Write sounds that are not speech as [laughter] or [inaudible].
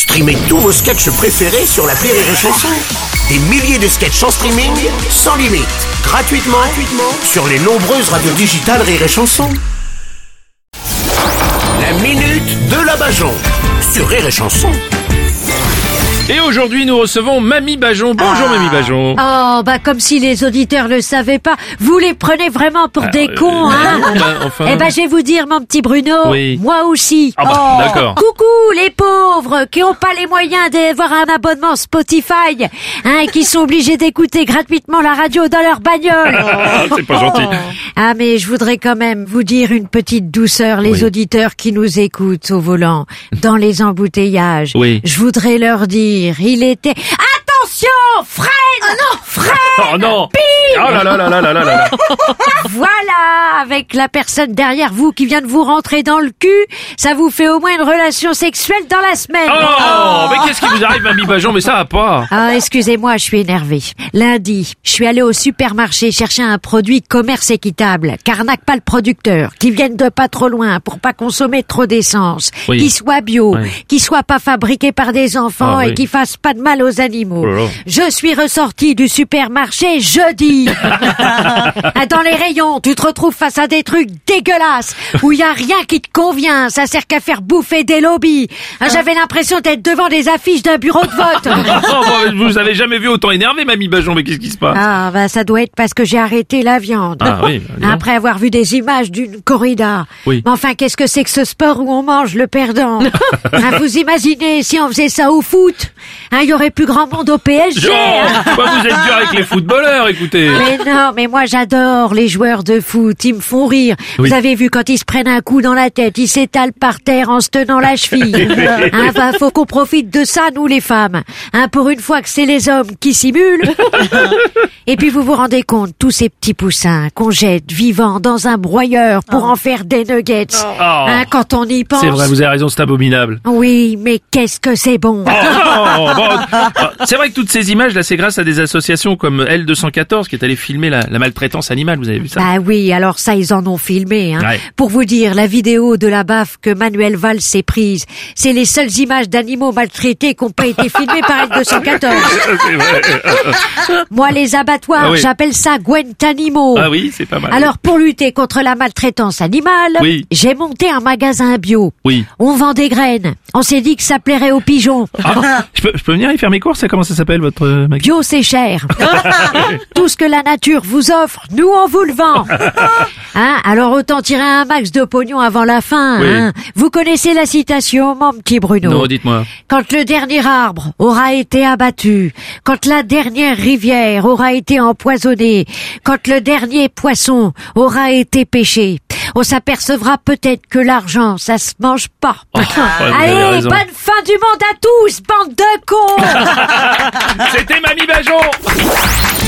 Streamez tous vos sketchs préférés sur la Rire et Chanson. Des milliers de sketchs en streaming, sans limite, gratuitement, gratuitement sur les nombreuses radios digitales Rire et Chanson. La minute de la Bajon sur Rire et Chanson. Et aujourd'hui, nous recevons Mamie Bajon. Bonjour Mamie Bajon. Oh, bah comme si les auditeurs le savaient pas. Vous les prenez vraiment pour des euh, cons, hein non, bah, enfin. Eh ben, je vais vous dire, mon petit Bruno, Oui. moi aussi. Ah bah, d'accord. Coucou les pauvres qui ont pas les moyens d'avoir un abonnement Spotify, hein, et qui sont obligés d'écouter gratuitement la radio dans leur bagnole. [laughs] Ah, c'est pas gentil. Ah mais je voudrais quand même vous dire une petite douceur, les Oui. auditeurs qui nous écoutent au volant, dans les embouteillages. Oui. Je voudrais leur dire, il était... Attention Freine Ah non Freine Oh non Oh là là là là là là là [laughs] Voilà Avec la personne derrière vous qui vient de vous rentrer dans le cul, ça vous fait au moins une relation sexuelle dans la semaine. Oh Mais qu'est-ce qui vous arrive Mamie Bajon? Mais ça va pas Ah, excusez-moi, je suis énervée. Lundi, je suis allée au supermarché chercher un produit commerce équitable, qu'arnaque pas le producteur, qui vienne de pas trop loin pour pas consommer trop d'essence, Oui. qui soit bio, Oui. qui soit pas fabriqué par des enfants Ah, et oui. qui fasse pas de mal aux animaux. Oh là. Je suis ressortie du supermarché jeudi. Ah, [laughs] Dans les rayons, tu te retrouves face à des trucs dégueulasses où il y a rien qui te convient. Ça sert qu'à faire bouffer des lobbies. Ah, J'avais l'impression d'être devant des affiches d'un bureau de vote. [laughs] Oh, bah, Vous avez jamais vu autant énervé Mamie Bajon Mais qu'est-ce qui se passe? Ah, bah ça doit être parce que j'ai arrêté la viande. Ah oui, bah. Après avoir vu des images d'une corrida. Oui. Mais enfin, qu'est-ce que c'est que ce sport où on mange le perdant? Hein, [laughs] Vous imaginez si on faisait ça au foot Hein, Il y aurait plus grand monde au PSG. [laughs] Hein. Vous êtes dur avec les footballeurs, écoutez Mais non, mais moi j'adore les joueurs de foot, ils me font rire. Oui. Vous avez vu quand ils se prennent un coup dans la tête, ils s'étalent par terre en se tenant la cheville. [laughs] hein, bah, faut qu'on profite de ça, nous les femmes. Hein, pour une fois que c'est les hommes qui simulent. [laughs] Et puis vous vous rendez compte, tous ces petits poussins qu'on jette vivants dans un broyeur pour en faire des nuggets. Hein, quand on y pense. C'est vrai, vous avez raison, c'est abominable. Oui, mais qu'est-ce que c'est bon. Oh, bon, bah, c'est vrai que toutes ces images, là, c'est grâce à des associations comme L214 qui est allé filmer la, la maltraitance animale, vous avez vu ça? Bah oui, alors ça, ils en ont filmé. Hein. Ouais. Pour vous dire, la vidéo de la baffe que Manuel Valls s'est prise, c'est les seules images d'animaux maltraités qui n'ont pas été filmées par L214. [laughs] C'est vrai. Moi, les abattoirs, Ah oui. j'appelle ça Guantanimo. Ah oui, c'est pas mal. Alors, pour lutter contre la maltraitance animale, Oui. j'ai monté un magasin bio. Oui. On vend des graines. On s'est dit que ça plairait aux pigeons. Ah, je, peux, je peux venir y faire mes courses, comment ça s'appelle votre euh, magasin? Bio, c'est cher. [laughs] Tout ce que la nature vous offre, nous, on vous le vend. [laughs] Hein Alors, autant tirer un max de pognon avant la fin. Oui. hein. Vous connaissez la citation, mon petit Bruno? Non, dites-moi. Quand le dernier arbre aura été abattu, quand la dernière rivière aura été empoisonnée, quand le dernier poisson aura été pêché, on s'apercevra peut-être que l'argent, ça se mange pas. avez Allez, bonne fin du monde à tous, bande de cons. [laughs] C'était Mamie Bajon